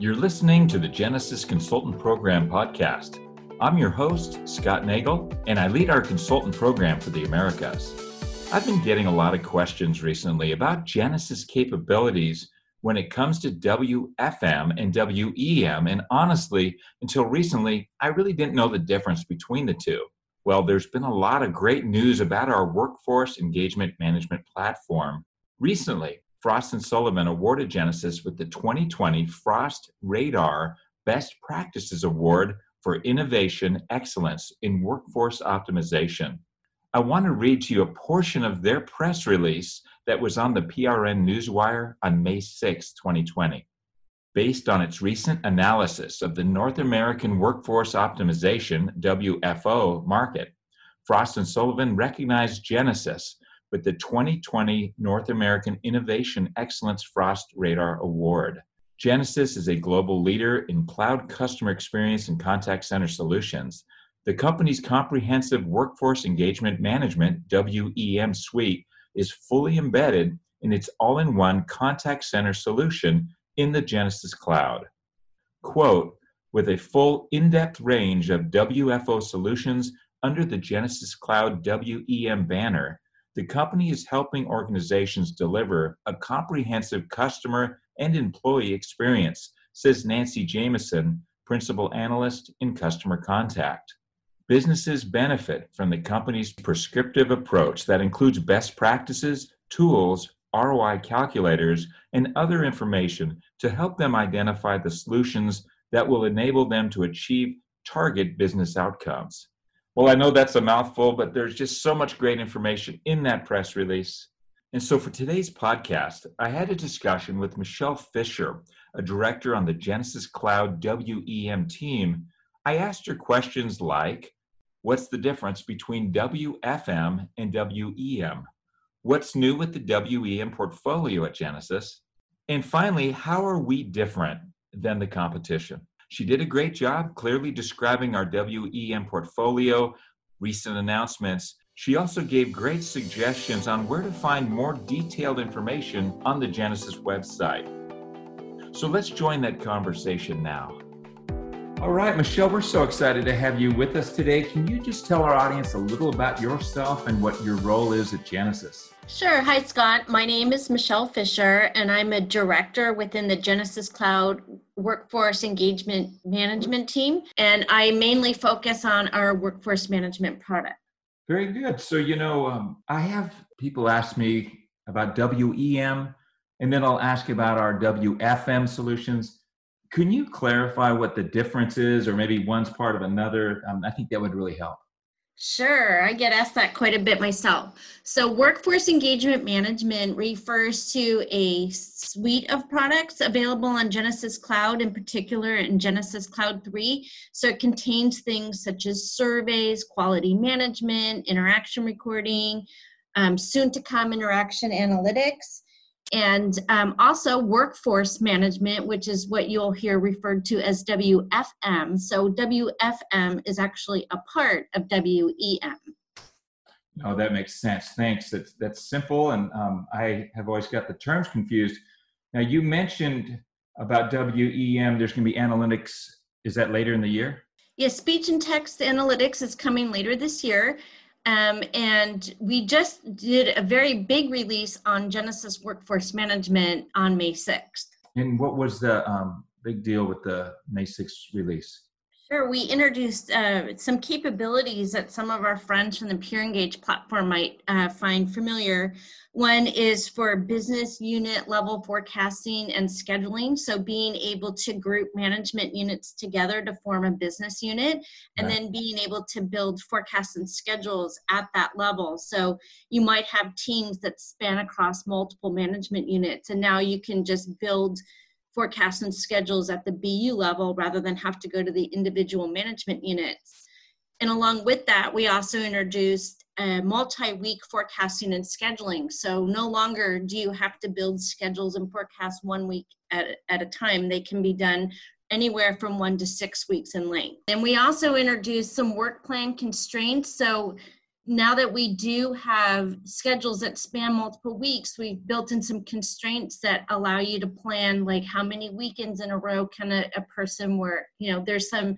You're listening to the Genesys Consultant Program podcast. I'm your host, Scott Nagel, and I lead our consultant program for the Americas. I've been getting a lot of questions recently about Genesys capabilities when it comes to WFM and WEM, and honestly, until recently, I really didn't know the difference between the two. Well, there's been a lot of great news about our workforce engagement management platform. Recently, Frost and Sullivan awarded Genesys with the 2020 Frost Radar Best Practices Award for Innovation Excellence in Workforce Optimization. I want to read to you a portion of their press release that was on the PRN Newswire on May 6, 2020. Based on its recent analysis of the North American Workforce Optimization WFO market, Frost and Sullivan recognized Genesys with the 2020 North American Innovation Excellence Frost Radar Award. Genesys is a global leader in cloud customer experience and contact center solutions. The company's comprehensive workforce engagement management WEM suite is fully embedded in its all in one contact center solution in the Genesys cloud. Quote, with a full in depth range of WFO solutions under the Genesys Cloud WEM banner, the company is helping organizations deliver a comprehensive customer and employee experience, says Nancy Jamison, Principal Analyst in Customer Contact. Businesses benefit from the company's prescriptive approach that includes best practices, tools, ROI calculators, and other information to help them identify the solutions that will enable them to achieve target business outcomes. Well, I know that's a mouthful, but there's just so much great information in that press release. And so for today's podcast, I had a discussion with Michelle Fisher, a director on the Genesys Cloud WEM team. I asked her questions like What's the difference between WFM and WEM? What's new with the WEM portfolio at Genesys? And finally, how are we different than the competition? She did a great job clearly describing our WEM portfolio, recent announcements. She also gave great suggestions on where to find more detailed information on the Genesys website. So let's join that conversation now. All right, Michelle, we're so excited to have you with us today. Can you just tell our audience a little about yourself and what your role is at Genesys? Sure. Hi, Scott. My name is Michelle Fisher, and I'm a director within the Genesys Cloud Workforce Engagement Management team. And I mainly focus on our workforce management product. Very good. So, you know, um, I have people ask me about WEM, and then I'll ask about our WFM solutions. Can you clarify what the difference is, or maybe one's part of another? Um, I think that would really help. Sure, I get asked that quite a bit myself. So, workforce engagement management refers to a suite of products available on Genesys Cloud, in particular in Genesys Cloud 3. So, it contains things such as surveys, quality management, interaction recording, um, soon to come interaction analytics and um, also workforce management, which is what you'll hear referred to as WFM. So WFM is actually a part of WEM. Oh, that makes sense. Thanks. That's that's simple, and um, I have always got the terms confused. Now, you mentioned about WEM. There's going to be analytics. Is that later in the year? Yes, speech and text analytics is coming later this year. Um, and we just did a very big release on Genesys Workforce Management on May 6th. And what was the um, big deal with the May 6th release? Sure, we introduced uh, some capabilities that some of our friends from the PureEngage platform might uh, find familiar. One is for business unit level forecasting and scheduling. So, being able to group management units together to form a business unit, and right. then being able to build forecasts and schedules at that level. So, you might have teams that span across multiple management units, and now you can just build forecasts and schedules at the BU level rather than have to go to the individual management units. And along with that, we also introduced multi-week forecasting and scheduling. So no longer do you have to build schedules and forecasts one week at, at a time. They can be done anywhere from one to six weeks in length. And we also introduced some work plan constraints. So now that we do have schedules that span multiple weeks, we've built in some constraints that allow you to plan like how many weekends in a row can a, a person work. You know, there's some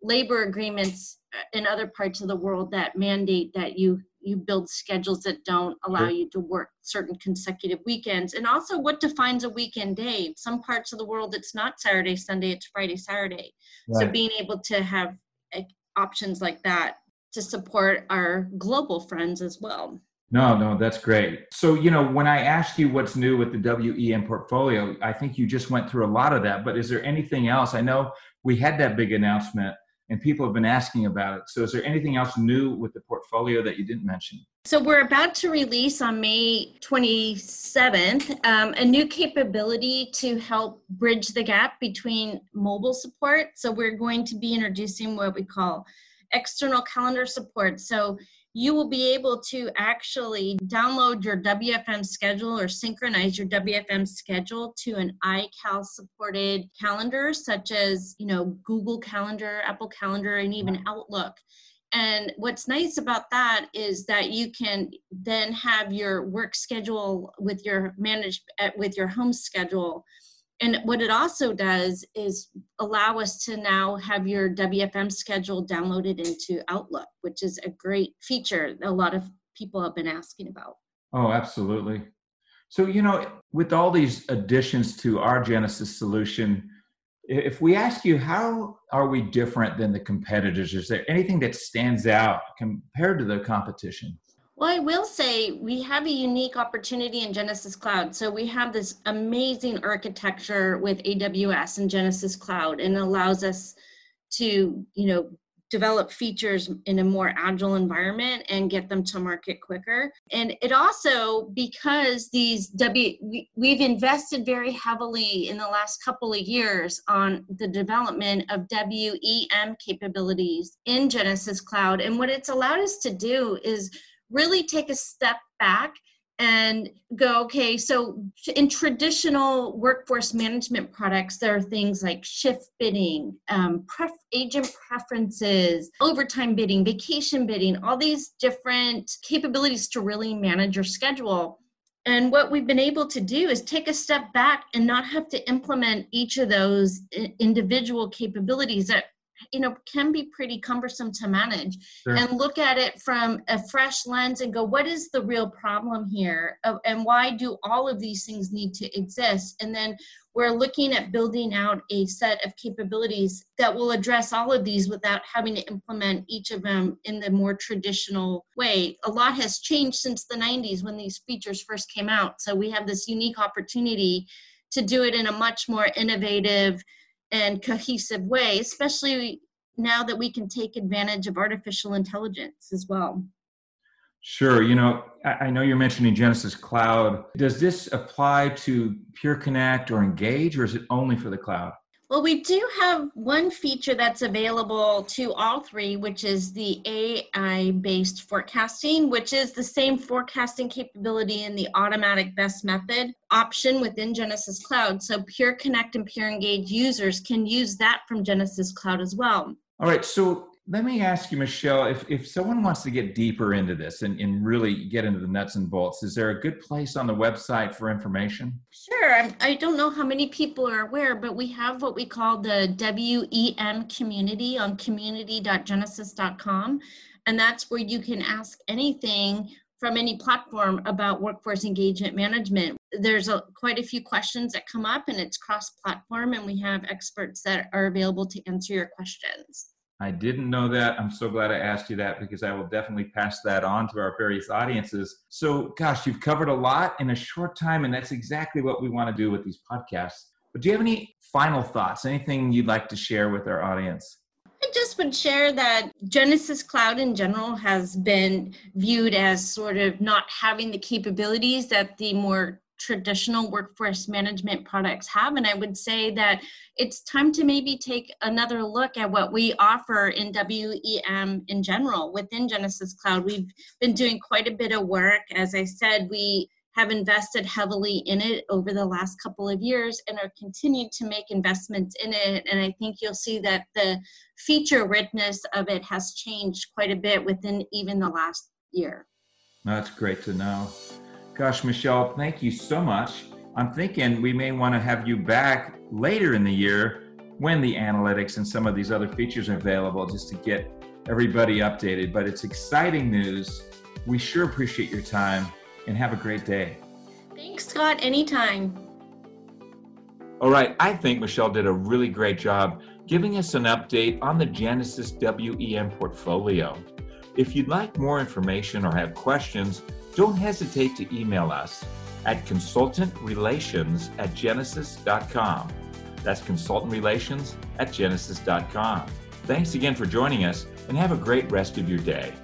labor agreements uh, in other parts of the world that mandate that you you build schedules that don't allow sure. you to work certain consecutive weekends and also what defines a weekend day some parts of the world it's not saturday sunday it's friday saturday right. so being able to have options like that to support our global friends as well no, no, that's great. So, you know, when I asked you what's new with the WEM portfolio, I think you just went through a lot of that. But is there anything else? I know we had that big announcement and people have been asking about it. So, is there anything else new with the portfolio that you didn't mention? So, we're about to release on May 27th um, a new capability to help bridge the gap between mobile support. So, we're going to be introducing what we call external calendar support. So, you will be able to actually download your WFM schedule or synchronize your WFM schedule to an iCal supported calendar, such as, you know, Google Calendar, Apple Calendar, and even Outlook. And what's nice about that is that you can then have your work schedule with your managed with your home schedule and what it also does is allow us to now have your WFM schedule downloaded into Outlook, which is a great feature a lot of people have been asking about. Oh, absolutely. So, you know, with all these additions to our Genesys solution, if we ask you how are we different than the competitors, is there anything that stands out compared to the competition? Well, I will say we have a unique opportunity in Genesys Cloud. So we have this amazing architecture with AWS and Genesys Cloud, and allows us to, you know, develop features in a more agile environment and get them to market quicker. And it also, because these W, we've invested very heavily in the last couple of years on the development of WEM capabilities in Genesys Cloud. And what it's allowed us to do is really take a step back and go, okay, so in traditional workforce management products, there are things like shift bidding, um, pref- agent preferences, overtime bidding, vacation bidding, all these different capabilities to really manage your schedule. And what we've been able to do is take a step back and not have to implement each of those individual capabilities that you know can be pretty cumbersome to manage sure. and look at it from a fresh lens and go what is the real problem here oh, and why do all of these things need to exist and then we're looking at building out a set of capabilities that will address all of these without having to implement each of them in the more traditional way. A lot has changed since the 90s when these features first came out. So we have this unique opportunity to do it in a much more innovative and cohesive way, especially now that we can take advantage of artificial intelligence as well. Sure. You know, I know you're mentioning Genesys Cloud. Does this apply to Pure Connect or Engage, or is it only for the cloud? Well, we do have one feature that's available to all three, which is the AI based forecasting, which is the same forecasting capability in the automatic best method option within Genesys Cloud. So Pure Connect and Pure Engage users can use that from Genesys Cloud as well. All right. So let me ask you, Michelle, if, if someone wants to get deeper into this and, and really get into the nuts and bolts, is there a good place on the website for information? Sure. I don't know how many people are aware, but we have what we call the WEM community on community.genesys.com. And that's where you can ask anything from any platform about workforce engagement management. There's a, quite a few questions that come up, and it's cross platform, and we have experts that are available to answer your questions. I didn't know that. I'm so glad I asked you that because I will definitely pass that on to our various audiences. So, gosh, you've covered a lot in a short time, and that's exactly what we want to do with these podcasts. But do you have any final thoughts? Anything you'd like to share with our audience? I just would share that Genesys Cloud in general has been viewed as sort of not having the capabilities that the more traditional workforce management products have. And I would say that it's time to maybe take another look at what we offer in WEM in general within Genesys Cloud. We've been doing quite a bit of work. As I said, we have invested heavily in it over the last couple of years and are continuing to make investments in it. And I think you'll see that the feature richness of it has changed quite a bit within even the last year. That's great to know. Gosh, Michelle, thank you so much. I'm thinking we may want to have you back later in the year when the analytics and some of these other features are available just to get everybody updated. But it's exciting news. We sure appreciate your time and have a great day. Thanks, Scott. Anytime. All right, I think Michelle did a really great job giving us an update on the Genesys WEM portfolio. If you'd like more information or have questions, don't hesitate to email us at consultantrelations at genesys.com. That's consultantrelations at genesys.com. Thanks again for joining us and have a great rest of your day.